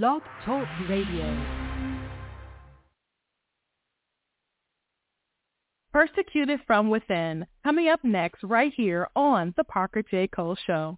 Blog Talk Radio. Persecuted from Within, coming up next right here on The Parker J. Cole Show.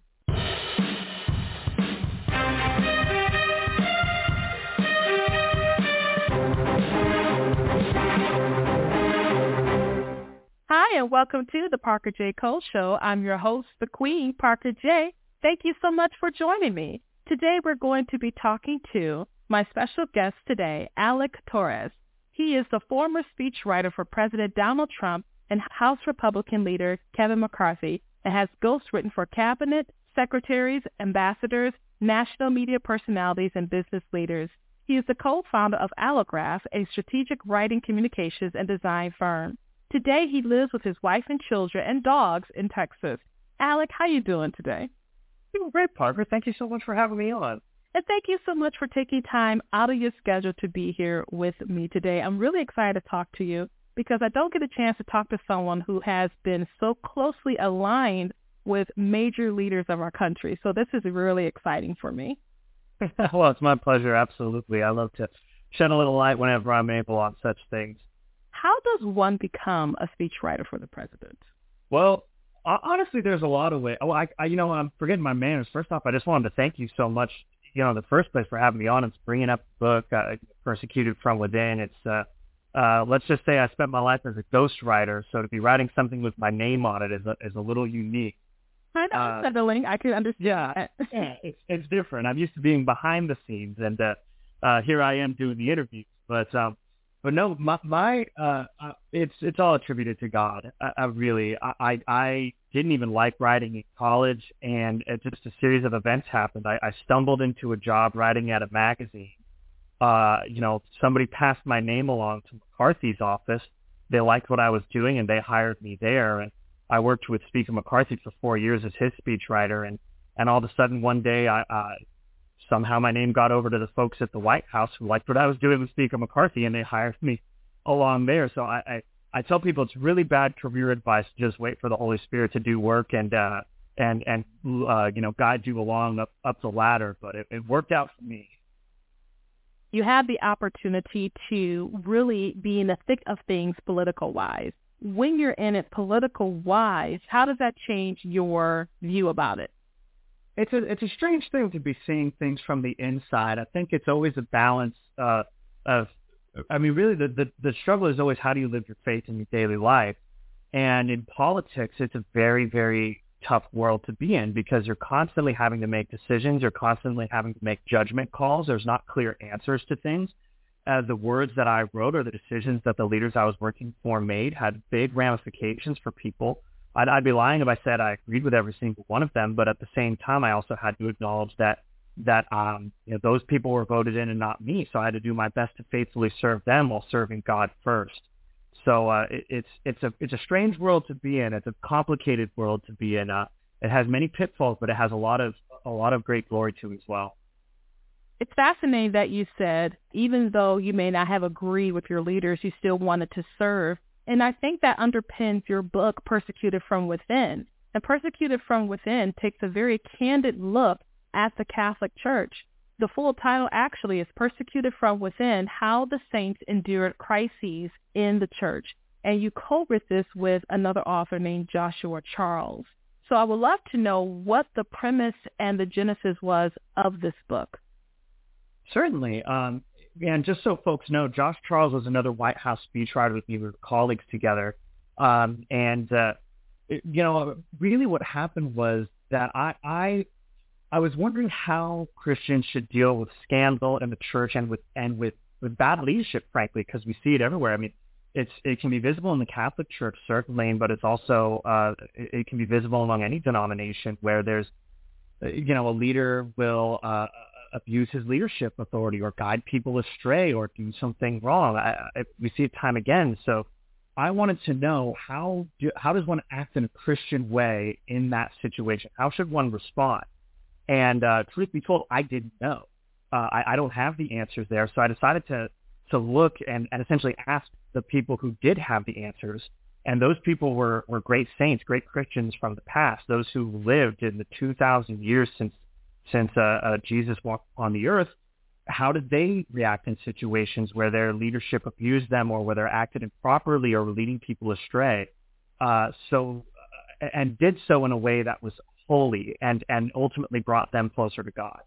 Hi, and welcome to The Parker J. Cole Show. I'm your host, the Queen, Parker J. Thank you so much for joining me. Today we're going to be talking to my special guest today, Alec Torres. He is the former speechwriter for President Donald Trump and House Republican leader Kevin McCarthy and has ghostwritten for cabinet, secretaries, ambassadors, national media personalities, and business leaders. He is the co-founder of Allograph, a strategic writing communications and design firm. Today he lives with his wife and children and dogs in Texas. Alec, how you doing today? Doing great, Parker. Thank you so much for having me on. And thank you so much for taking time out of your schedule to be here with me today. I'm really excited to talk to you because I don't get a chance to talk to someone who has been so closely aligned with major leaders of our country. So this is really exciting for me. well, it's my pleasure. Absolutely. I love to shed a little light whenever I'm able on such things. How does one become a speechwriter for the president? Well, honestly, there's a lot of ways. Oh, I, I, you know, I'm forgetting my manners. First off, I just wanted to thank you so much, you know, in the first place for having me on and bringing up the book, uh, Persecuted from Within. It's, uh, uh, let's just say I spent my life as a ghostwriter, so to be writing something with my name on it is a, is a little unique. I know, uh, settling. I can understand. Yeah, yeah it's, it's different. I'm used to being behind the scenes, and uh, uh, here I am doing the interviews. But um, but no, my, my uh, uh, it's it's all attributed to God. I, I really, I, I, didn't even like writing in college, and it, just a series of events happened. I, I stumbled into a job writing at a magazine. Uh, you know, somebody passed my name along to McCarthy's office. They liked what I was doing, and they hired me there. And I worked with Speaker McCarthy for four years as his speechwriter, and and all of a sudden one day I, I somehow my name got over to the folks at the White House who liked what I was doing with Speaker McCarthy, and they hired me along there. So I, I, I tell people it's really bad career advice. Just wait for the Holy Spirit to do work and uh, and and uh, you know guide you along up up the ladder. But it, it worked out for me. You had the opportunity to really be in the thick of things political wise. When you're in it political wise, how does that change your view about it? It's a it's a strange thing to be seeing things from the inside. I think it's always a balance uh, of, I mean, really the, the the struggle is always how do you live your faith in your daily life, and in politics, it's a very very tough world to be in because you're constantly having to make decisions, you're constantly having to make judgment calls. There's not clear answers to things. Uh, the words that I wrote or the decisions that the leaders I was working for made had big ramifications for people I'd, I'd be lying if I said I agreed with every single one of them, but at the same time, I also had to acknowledge that that um, you know those people were voted in and not me, so I had to do my best to faithfully serve them while serving God first. So uh, it, it's it's a it's a strange world to be in. It's a complicated world to be in. Uh, it has many pitfalls, but it has a lot of a lot of great glory to it as well. It's fascinating that you said even though you may not have agreed with your leaders, you still wanted to serve. And I think that underpins your book, Persecuted from Within. And Persecuted from Within takes a very candid look at the Catholic Church. The full title actually is Persecuted from Within, How the Saints Endured Crises in the Church. And you co-wrote this with another author named Joshua Charles. So I would love to know what the premise and the genesis was of this book. Certainly. Um, and just so folks know, Josh Charles was another White House speechwriter with me. We were colleagues together. Um, and, uh, you know, really what happened was that I, I, I was wondering how Christians should deal with scandal in the church and with, and with, with bad leadership, frankly, because we see it everywhere. I mean, it's, it can be visible in the Catholic Church, certainly, but it's also, uh, it, it can be visible among any denomination where there's, you know, a leader will, uh, abuse his leadership authority or guide people astray or do something wrong. I, I, we see it time again. So I wanted to know how do, how does one act in a Christian way in that situation? How should one respond? And uh, truth be told, I didn't know. Uh, I, I don't have the answers there. So I decided to to look and, and essentially ask the people who did have the answers. And those people were, were great saints, great Christians from the past, those who lived in the 2,000 years since since uh, uh, Jesus walked on the earth. how did they react in situations where their leadership abused them or where they acted improperly or leading people astray? Uh, so, uh, and did so in a way that was holy and, and ultimately brought them closer to God.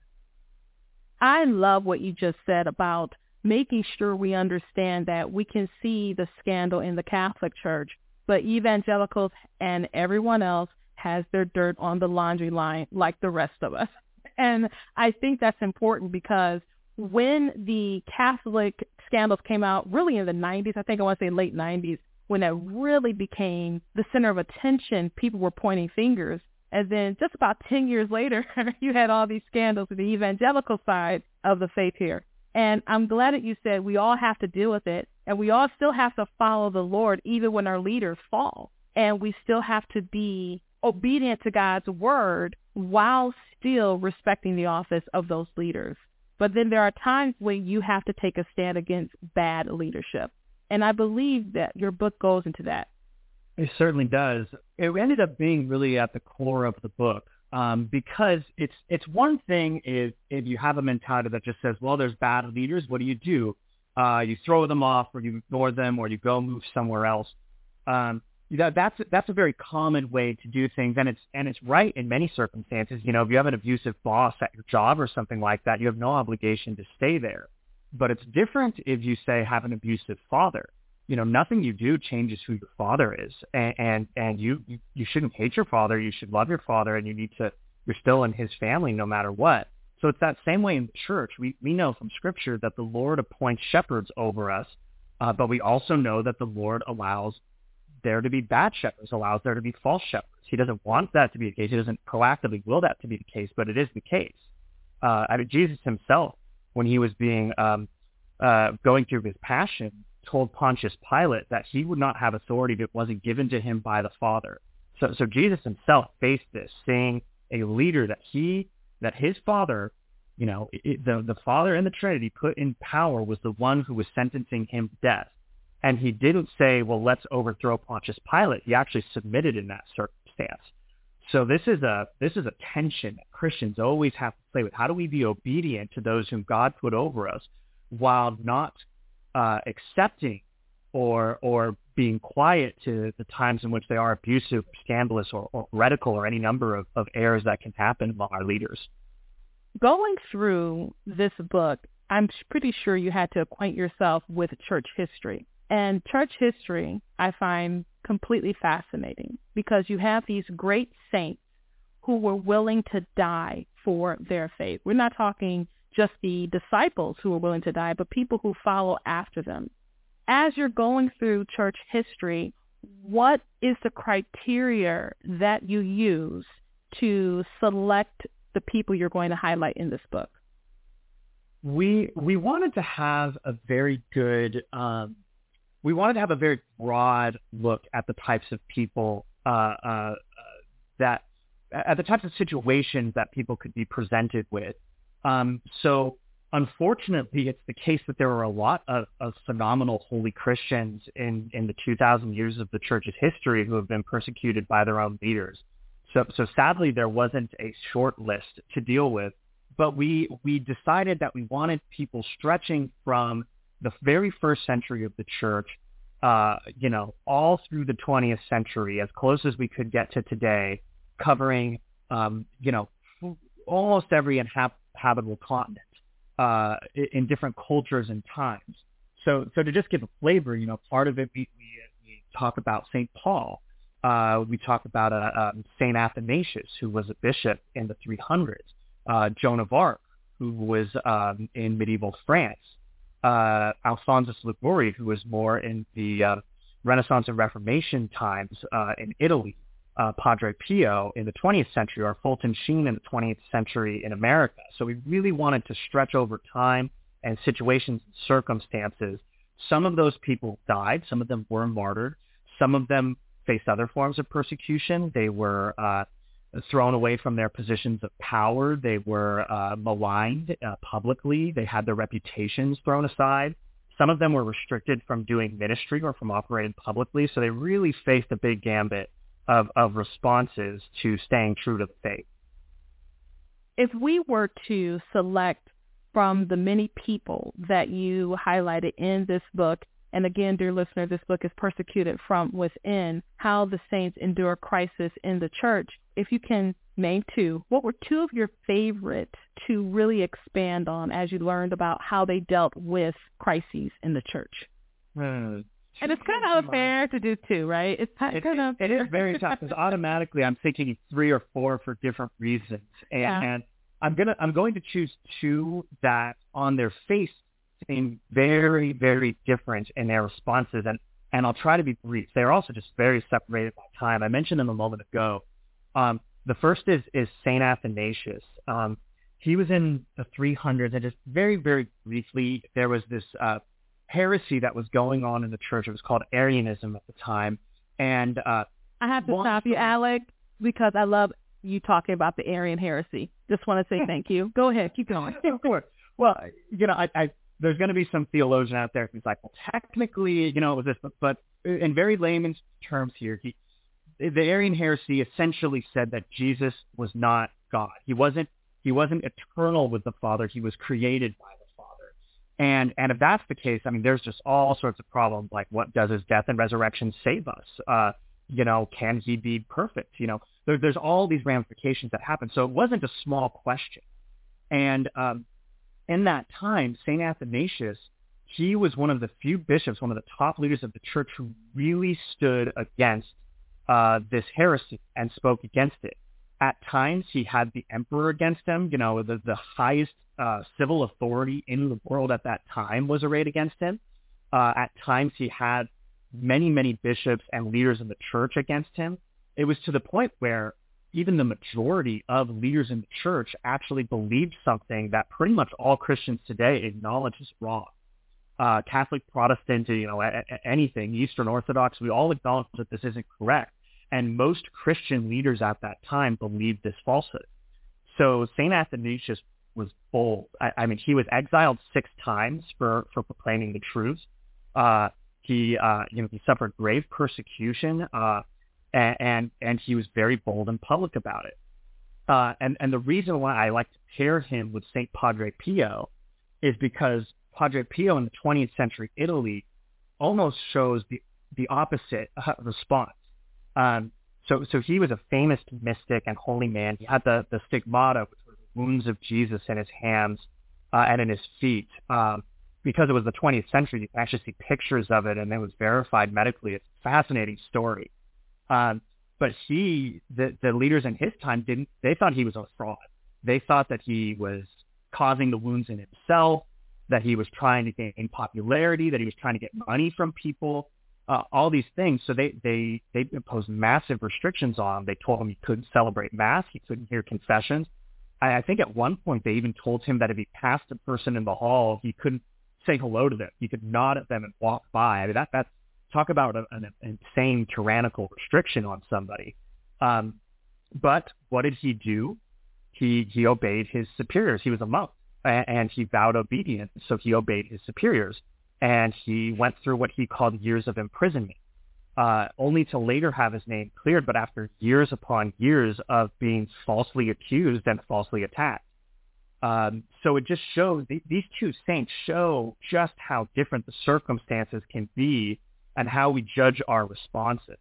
I love what you just said about making sure we understand that we can see the scandal in the Catholic Church, but evangelicals and everyone else has their dirt on the laundry line like the rest of us. And I think that's important because when the Catholic scandals came out really in the 90s, I think I want to say late 90s, when it really became the center of attention, people were pointing fingers. And then just about 10 years later, you had all these scandals with the evangelical side of the faith here. And I'm glad that you said we all have to deal with it and we all still have to follow the Lord even when our leaders fall. And we still have to be obedient to God's word while still respecting the office of those leaders. But then there are times when you have to take a stand against bad leadership. And I believe that your book goes into that. It certainly does. It ended up being really at the core of the book um, because it's it's one thing if if you have a mentality that just says, well, there's bad leaders. What do you do? Uh, you throw them off, or you ignore them, or you go move somewhere else. Um, that, that's that's a very common way to do things, and it's and it's right in many circumstances. You know, if you have an abusive boss at your job or something like that, you have no obligation to stay there. But it's different if you say have an abusive father. You know, nothing you do changes who your father is, and and, and you, you you shouldn't hate your father. You should love your father, and you need to. You're still in his family no matter what. So it's that same way in the church. We we know from Scripture that the Lord appoints shepherds over us, uh, but we also know that the Lord allows there to be bad shepherds, allows there to be false shepherds. He doesn't want that to be the case. He doesn't proactively will that to be the case, but it is the case. Uh, I mean, Jesus himself, when he was being um, uh, going through his passion, told Pontius Pilate that he would not have authority it wasn't given to him by the Father. So, so Jesus himself faced this, seeing a leader that he, that his Father, you know, it, the the Father and the Trinity put in power was the one who was sentencing him to death. And he didn't say, well, let's overthrow Pontius Pilate. He actually submitted in that circumstance. So this is a this is a tension that Christians always have to play with. How do we be obedient to those whom God put over us, while not uh, accepting or or being quiet to the times in which they are abusive, scandalous, or, or heretical, or any number of, of errors that can happen among our leaders. Going through this book, I'm pretty sure you had to acquaint yourself with church history. And church history, I find completely fascinating because you have these great saints who were willing to die for their faith. We're not talking just the disciples who were willing to die, but people who follow after them. As you're going through church history, what is the criteria that you use to select the people you're going to highlight in this book? We we wanted to have a very good um, we wanted to have a very broad look at the types of people uh, uh, that at the types of situations that people could be presented with. Um, so unfortunately, it's the case that there are a lot of, of phenomenal holy Christians in, in the 2,000 years of the church's history who have been persecuted by their own leaders. So, so sadly, there wasn't a short list to deal with, but we, we decided that we wanted people stretching from the very first century of the church, uh, you know, all through the 20th century, as close as we could get to today, covering, um, you know, almost every inhab- habitable continent uh, in different cultures and times. So, so to just give a flavor, you know, part of it we, we, we talk about St. Paul. Uh, we talk about uh, um, St. Athanasius, who was a bishop in the 300s. Uh, Joan of Arc, who was um, in medieval France uh, Alphonsus Liguori, who was more in the uh, Renaissance and Reformation times uh, in Italy, uh, Padre Pio in the 20th century, or Fulton Sheen in the 20th century in America. So we really wanted to stretch over time and situations and circumstances. Some of those people died. Some of them were martyred. Some of them faced other forms of persecution. They were uh, thrown away from their positions of power. They were uh, maligned uh, publicly. They had their reputations thrown aside. Some of them were restricted from doing ministry or from operating publicly. So they really faced a big gambit of, of responses to staying true to the faith. If we were to select from the many people that you highlighted in this book. And again, dear listener, this book is Persecuted from Within, How the Saints Endure Crisis in the Church. If you can name two, what were two of your favorite to really expand on as you learned about how they dealt with crises in the church? And it's kind of unfair to do two, right? It's kind it, of it is very tough because automatically I'm thinking three or four for different reasons, and, Yeah. and I'm gonna I'm going to choose two that on their face seem very very different in their responses, and and I'll try to be brief. They're also just very separated by time. I mentioned them a moment ago. Um, the first is is Saint Athanasius. Um, he was in the 300s, and just very very briefly, there was this uh, heresy that was going on in the church. It was called Arianism at the time, and uh, I have to stop you, Alec, because I love you talking about the Arian heresy. Just want to say thank you. Go ahead, keep going. of course. Well, you know, I, I there's going to be some theologian out there who's like, well, technically, you know, it was this, but, but in very layman's terms here, he, the Arian heresy essentially said that Jesus was not God. He wasn't he wasn't eternal with the Father. He was created by the Father. And and if that's the case, I mean, there's just all sorts of problems. Like, what does his death and resurrection save us? Uh, you know, can he be perfect? You know, there, there's all these ramifications that happen. So it wasn't a small question. And um, in that time, St. Athanasius, he was one of the few bishops, one of the top leaders of the church who really stood against uh, this heresy and spoke against it. At times, he had the emperor against him. You know, the, the highest uh, civil authority in the world at that time was arrayed against him. Uh, at times, he had many, many bishops and leaders in the church against him. It was to the point where even the majority of leaders in the church actually believed something that pretty much all Christians today acknowledge is wrong. Uh, Catholic, Protestant, you know, a- a- anything, Eastern Orthodox, we all acknowledge that this isn't correct. And most Christian leaders at that time believed this falsehood. So St. Athanasius was bold. I, I mean, he was exiled six times for, for proclaiming the truth. Uh, he, uh, you know, he suffered grave persecution. Uh, and, and and he was very bold and public about it. Uh, and and the reason why I like to pair him with Saint Padre Pio is because Padre Pio in the 20th century Italy almost shows the the opposite uh, response. Um, so so he was a famous mystic and holy man. He had the the stigmata, wounds of Jesus in his hands uh, and in his feet. Um, because it was the 20th century, you can actually see pictures of it, and it was verified medically. It's a fascinating story. Um, but he, the, the leaders in his time didn't, they thought he was a fraud. They thought that he was causing the wounds in himself, that he was trying to gain popularity, that he was trying to get money from people, uh, all these things. So they, they, they imposed massive restrictions on him. They told him he couldn't celebrate mass. He couldn't hear confessions. I, I think at one point they even told him that if he passed a person in the hall, he couldn't say hello to them. He could nod at them and walk by. I mean, that, that's, talk about a, an insane tyrannical restriction on somebody. Um, but what did he do? He he obeyed his superiors. He was a monk, and, and he vowed obedience, so he obeyed his superiors, and he went through what he called years of imprisonment, uh, only to later have his name cleared. But after years upon years of being falsely accused and falsely attacked. Um, so it just shows th- these two saints show just how different the circumstances can be and how we judge our responses.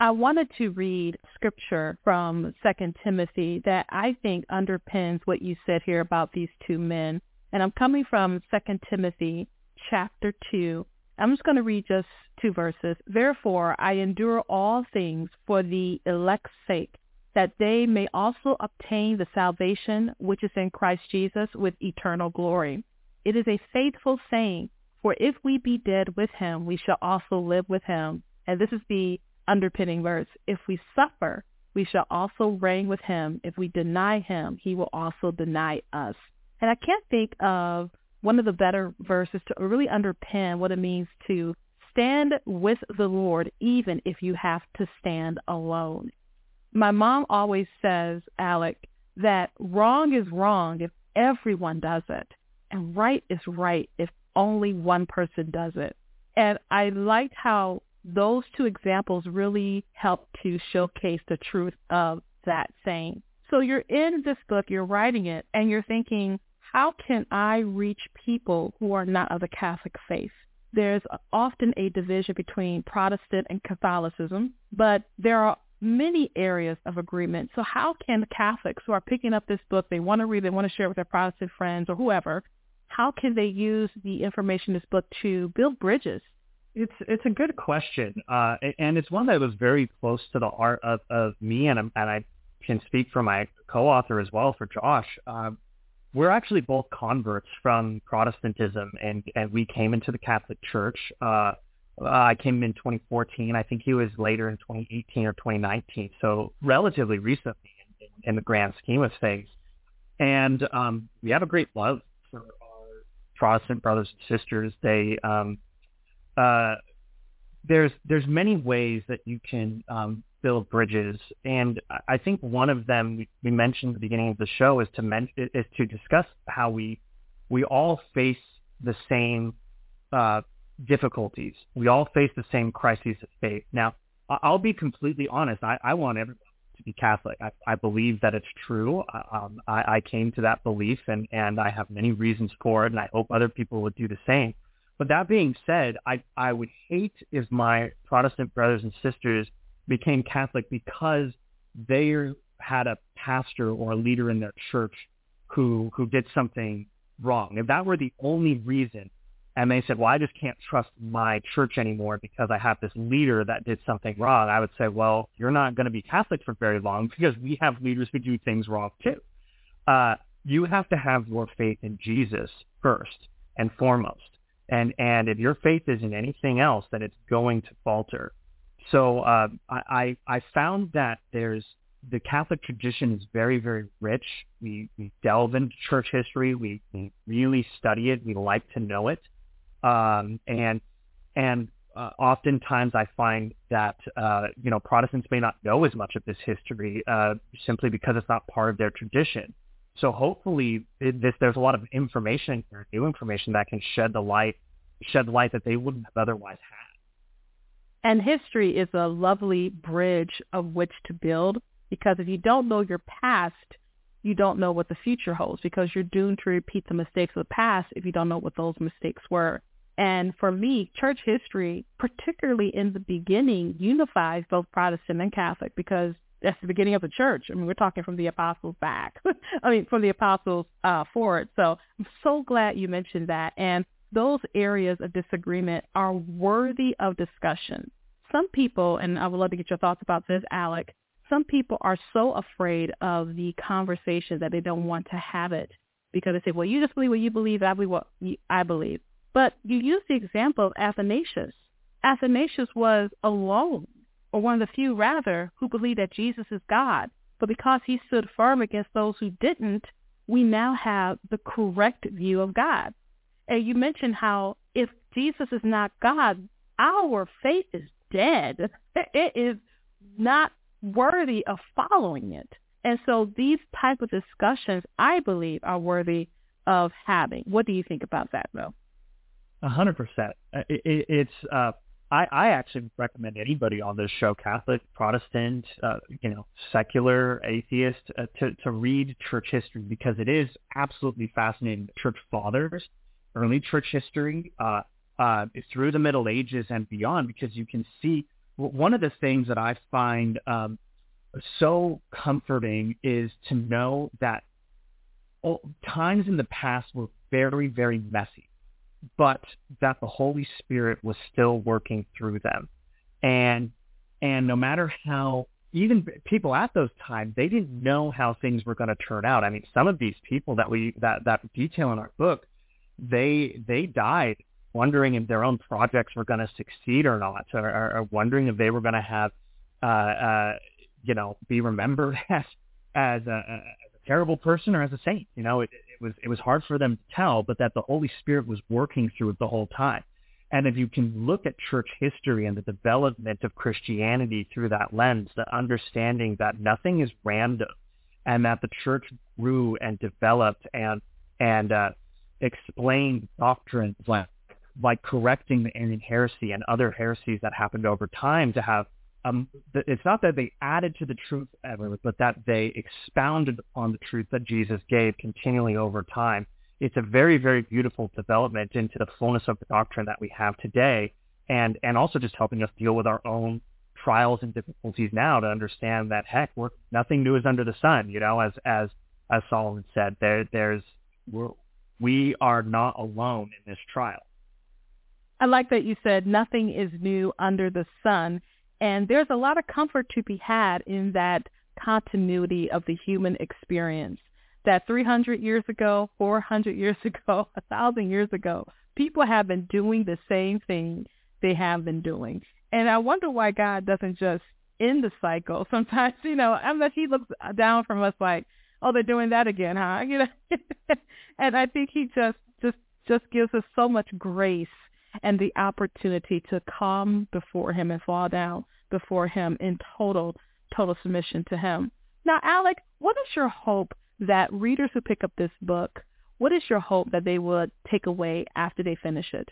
I wanted to read scripture from Second Timothy that I think underpins what you said here about these two men. And I'm coming from Second Timothy chapter 2. I'm just going to read just two verses. Therefore, I endure all things for the elect's sake, that they may also obtain the salvation which is in Christ Jesus with eternal glory. It is a faithful saying, for if we be dead with him, we shall also live with him. And this is the underpinning verse. If we suffer, we shall also reign with him. If we deny him, he will also deny us. And I can't think of one of the better verses to really underpin what it means to stand with the Lord even if you have to stand alone. My mom always says, Alec, that wrong is wrong if everyone does it, and right is right if only one person does it. And I liked how those two examples really help to showcase the truth of that saying. So you're in this book, you're writing it, and you're thinking, how can I reach people who are not of the Catholic faith? There's often a division between Protestant and Catholicism, but there are many areas of agreement. So how can Catholics who are picking up this book, they want to read, they want to share it with their Protestant friends or whoever, how can they use the information in this book to build bridges? It's it's a good question, uh, and it's one that was very close to the heart of, of me, and, and I can speak for my co-author as well, for Josh. Uh, we're actually both converts from Protestantism, and, and we came into the Catholic Church. Uh, I came in 2014. I think he was later in 2018 or 2019, so relatively recently in, in the grand scheme of things. And um, we have a great love for our Protestant brothers and sisters. They um, uh, there's there's many ways that you can um, build bridges, and I think one of them we mentioned at the beginning of the show is to is to discuss how we we all face the same uh, difficulties. We all face the same crises of faith. Now, I'll be completely honest. I, I want everyone to be Catholic. I, I believe that it's true. Um, I, I came to that belief, and and I have many reasons for it, and I hope other people would do the same. But that being said, I I would hate if my Protestant brothers and sisters became Catholic because they had a pastor or a leader in their church who who did something wrong. If that were the only reason, and they said, "Well, I just can't trust my church anymore because I have this leader that did something wrong," I would say, "Well, you're not going to be Catholic for very long because we have leaders who do things wrong too." Uh, you have to have your faith in Jesus first and foremost, and and if your faith is in anything else, then it's going to falter. So uh, I, I found that there's the Catholic tradition is very, very rich. We, we delve into church history. We, we really study it. We like to know it. Um, and and uh, oftentimes I find that uh, you know Protestants may not know as much of this history uh, simply because it's not part of their tradition. So hopefully it, this, there's a lot of information or new information that can shed the light shed light that they wouldn't have otherwise had. And history is a lovely bridge of which to build because if you don't know your past, you don't know what the future holds because you're doomed to repeat the mistakes of the past if you don't know what those mistakes were. And for me, church history, particularly in the beginning, unifies both Protestant and Catholic because that's the beginning of the church. I mean, we're talking from the apostles back. I mean, from the apostles uh, forward. So I'm so glad you mentioned that. And those areas of disagreement are worthy of discussion. Some people, and I would love to get your thoughts about this, Alec, some people are so afraid of the conversation that they don't want to have it because they say, well, you just believe what you believe, I believe what I believe. But you use the example of Athanasius. Athanasius was alone, or one of the few rather, who believed that Jesus is God. But because he stood firm against those who didn't, we now have the correct view of God. And you mentioned how if Jesus is not God, our faith is dead. It is not worthy of following it. And so these type of discussions, I believe, are worthy of having. What do you think about that, Bill? A hundred percent. Uh, it's uh, I, I actually recommend anybody on this show, Catholic, Protestant, uh, you know, secular, atheist, uh, to to read church history because it is absolutely fascinating. Church fathers early church history uh, uh, through the Middle Ages and beyond, because you can see one of the things that I find um, so comforting is to know that times in the past were very, very messy, but that the Holy Spirit was still working through them. And and no matter how even people at those times, they didn't know how things were going to turn out. I mean, some of these people that we that that detail in our book, they they died wondering if their own projects were going to succeed or not, or, or, wondering if they were going to have, uh, uh, you know, be remembered as as a, a terrible person or as a saint. You know, it, it was it was hard for them to tell, but that the Holy Spirit was working through it the whole time. And if you can look at church history and the development of Christianity through that lens, the understanding that nothing is random, and that the church grew and developed and and uh, explained doctrines like, like correcting the Arian heresy and other heresies that happened over time to have um, it's not that they added to the truth ever, but that they expounded upon the truth that Jesus gave continually over time. it's a very, very beautiful development into the fullness of the doctrine that we have today, and and also just helping us deal with our own trials and difficulties now to understand that heck, we're, nothing new is under the sun. You know, as as as Solomon said, there there's we're, we are not alone in this trial. I like that you said nothing is new under the sun. And there's a lot of comfort to be had in that continuity of the human experience. That 300 years ago, 400 years ago, 1,000 years ago, people have been doing the same thing they have been doing. And I wonder why God doesn't just end the cycle. Sometimes, you know, unless he looks down from us like, oh, they're doing that again, huh? You know, and I think he just, just, just gives us so much grace and the opportunity to come before him and fall down before him in total, total submission to him. Now, Alec, what is your hope that readers who pick up this book, what is your hope that they would take away after they finish it?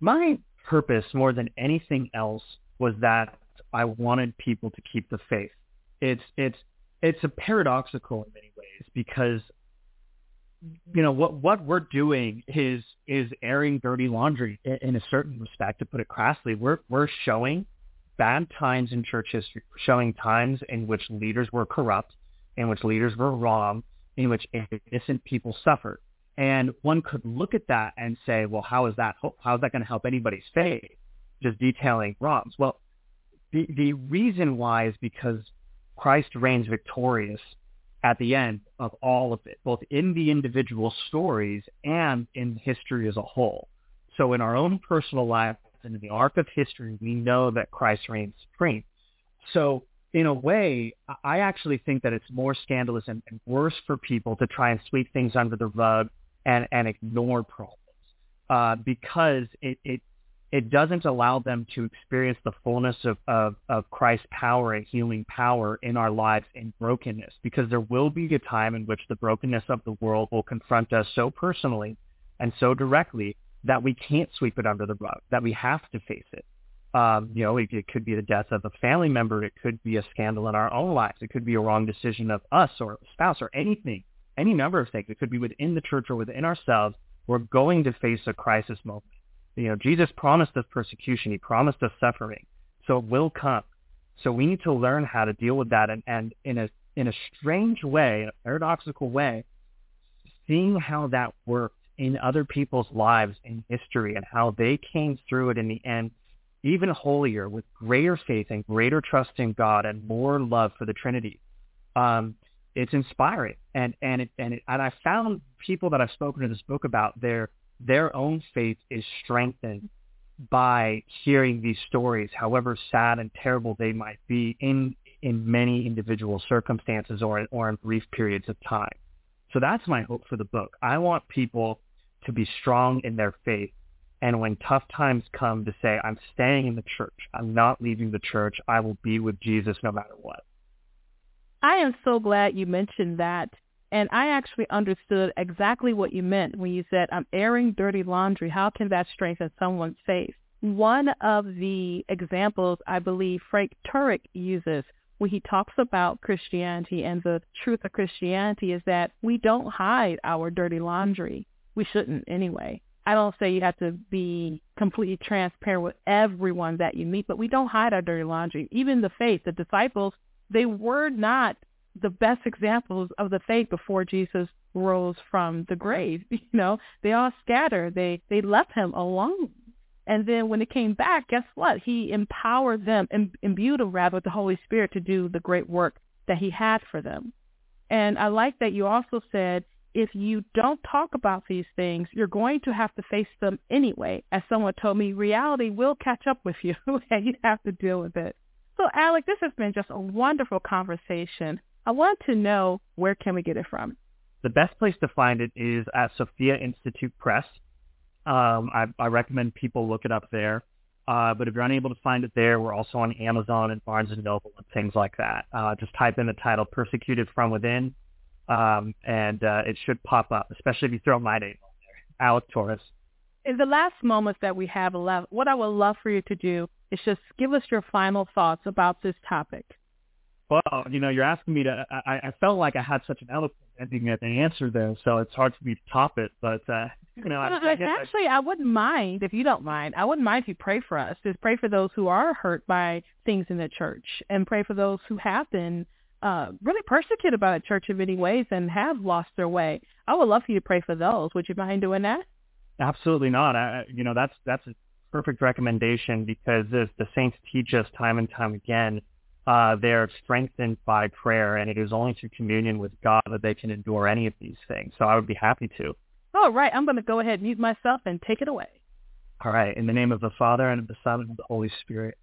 My purpose more than anything else was that I wanted people to keep the faith. It's it's it's a paradoxical in many ways because you know what what we're doing is is airing dirty laundry in, in a certain respect to put it crassly. We're we're showing bad times in church history showing times in which leaders were corrupt in which leaders were wrong in which innocent people suffered. And one could look at that and say well how is that how is that going to help anybody's faith? Just detailing wrongs. Well the the reason why is because Christ reigns victorious at the end of all of it, both in the individual stories and in history as a whole. So in our own personal lives and in the arc of history, we know that Christ reigns supreme. So in a way, I actually think that it's more scandalous and, and worse for people to try and sweep things under the rug and, and ignore problems uh, because it, it it doesn't allow them to experience the fullness of, of, of Christ's power and healing power in our lives in brokenness because there will be a time in which the brokenness of the world will confront us so personally and so directly that we can't sweep it under the rug, that we have to face it. Um, you know, it, it could be the death of a family member. It could be a scandal in our own lives. It could be a wrong decision of us or a spouse or anything, any number of things. It could be within the church or within ourselves. We're going to face a crisis moment you know, Jesus promised us persecution. He promised us suffering. So it will come. So we need to learn how to deal with that and, and in a in a strange way, in a paradoxical way, seeing how that worked in other people's lives in history and how they came through it in the end even holier with greater faith and greater trust in God and more love for the Trinity. Um, it's inspiring. And and it, and it, and I found people that I've spoken to this book about their their own faith is strengthened by hearing these stories, however sad and terrible they might be in in many individual circumstances or or in brief periods of time. So that's my hope for the book. I want people to be strong in their faith and when tough times come to say, I'm staying in the church. I'm not leaving the church. I will be with Jesus no matter what. I am so glad you mentioned that and I actually understood exactly what you meant when you said, I'm airing dirty laundry. How can that strengthen someone's faith? One of the examples I believe Frank Turek uses when he talks about Christianity and the truth of Christianity is that we don't hide our dirty laundry. We shouldn't anyway. I don't say you have to be completely transparent with everyone that you meet, but we don't hide our dirty laundry. Even the faith, the disciples, they were not the best examples of the faith before Jesus rose from the grave. You know, they all scattered. They they left him alone. And then when it came back, guess what? He empowered them, imbued them rather with the Holy Spirit to do the great work that he had for them. And I like that you also said if you don't talk about these things, you're going to have to face them anyway. As someone told me, reality will catch up with you and you have to deal with it. So Alec, this has been just a wonderful conversation. I want to know where can we get it from? The best place to find it is at Sophia Institute Press. Um, I, I, recommend people look it up there. Uh, but if you're unable to find it there, we're also on Amazon and Barnes and Noble and things like that. Uh, just type in the title "Persecuted from Within," um, and uh, it should pop up. Especially if you throw my name on there, Alec Torres. In the last moments that we have left, what I would love for you to do is just give us your final thoughts about this topic. Well, you know, you're asking me to. I, I felt like I had such an eloquent ending at the answer there, so it's hard for me to top it. But uh, you know, I, I actually, I, I wouldn't mind if you don't mind. I wouldn't mind if you pray for us. Just pray for those who are hurt by things in the church, and pray for those who have been uh, really persecuted by the church in many ways and have lost their way. I would love for you to pray for those. Would you mind doing that? Absolutely not. I, you know, that's that's a perfect recommendation because as the saints teach us time and time again, uh, they're strengthened by prayer, and it is only through communion with God that they can endure any of these things. So I would be happy to. All right, I'm going to go ahead and mute myself and take it away. All right, in the name of the Father and of the Son and of the Holy Spirit.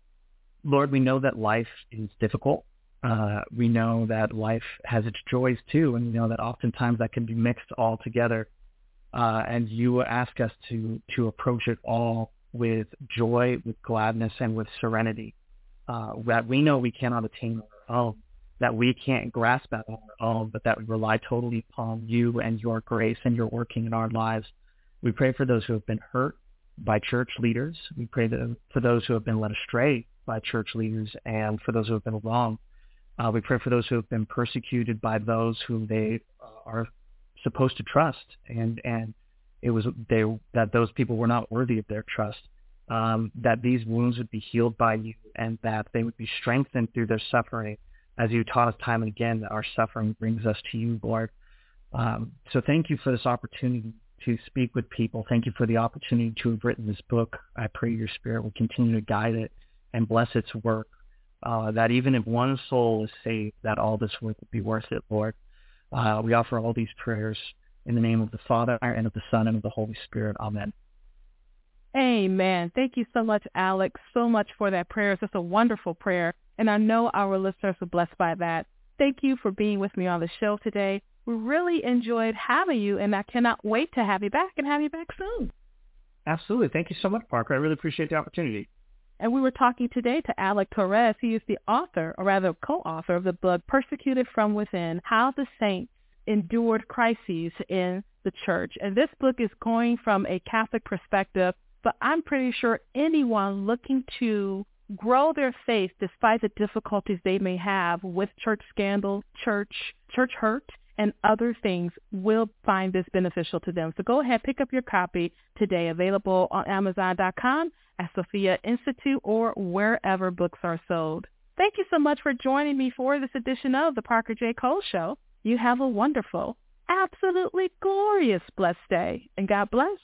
Lord, we know that life is difficult. Uh, we know that life has its joys too, and we know that oftentimes that can be mixed all together. Uh, and you ask us to to approach it all with joy, with gladness, and with serenity uh, that we know we cannot attain on our own, that we can't grasp that on our own, but that we rely totally upon you and your grace and your working in our lives. We pray for those who have been hurt by church leaders. We pray that for those who have been led astray by church leaders and for those who have been wrong. Uh, we pray for those who have been persecuted by those whom they are supposed to trust, and and it was they that those people were not worthy of their trust um, that these wounds would be healed by you and that they would be strengthened through their suffering. As you taught us time and again, that our suffering brings us to you, Lord. Um, so thank you for this opportunity to speak with people. Thank you for the opportunity to have written this book. I pray your spirit will continue to guide it and bless its work. Uh, that even if one soul is saved, that all this work will be worth it, Lord. Uh, we offer all these prayers in the name of the Father and of the Son and of the Holy Spirit. Amen. Amen. Thank you so much, Alex, so much for that prayer. It's just a wonderful prayer, and I know our listeners are blessed by that. Thank you for being with me on the show today. We really enjoyed having you, and I cannot wait to have you back and have you back soon. Absolutely. Thank you so much, Parker. I really appreciate the opportunity. And we were talking today to Alex Torres. He is the author, or rather co-author of the book Persecuted from Within, How the Saints Endured Crises in the Church. And this book is going from a Catholic perspective but I'm pretty sure anyone looking to grow their faith despite the difficulties they may have with church scandal, church, church hurt, and other things will find this beneficial to them. So go ahead, pick up your copy today, available on Amazon.com, at Sophia Institute, or wherever books are sold. Thank you so much for joining me for this edition of the Parker J. Cole Show. You have a wonderful, absolutely glorious, blessed day, and God bless.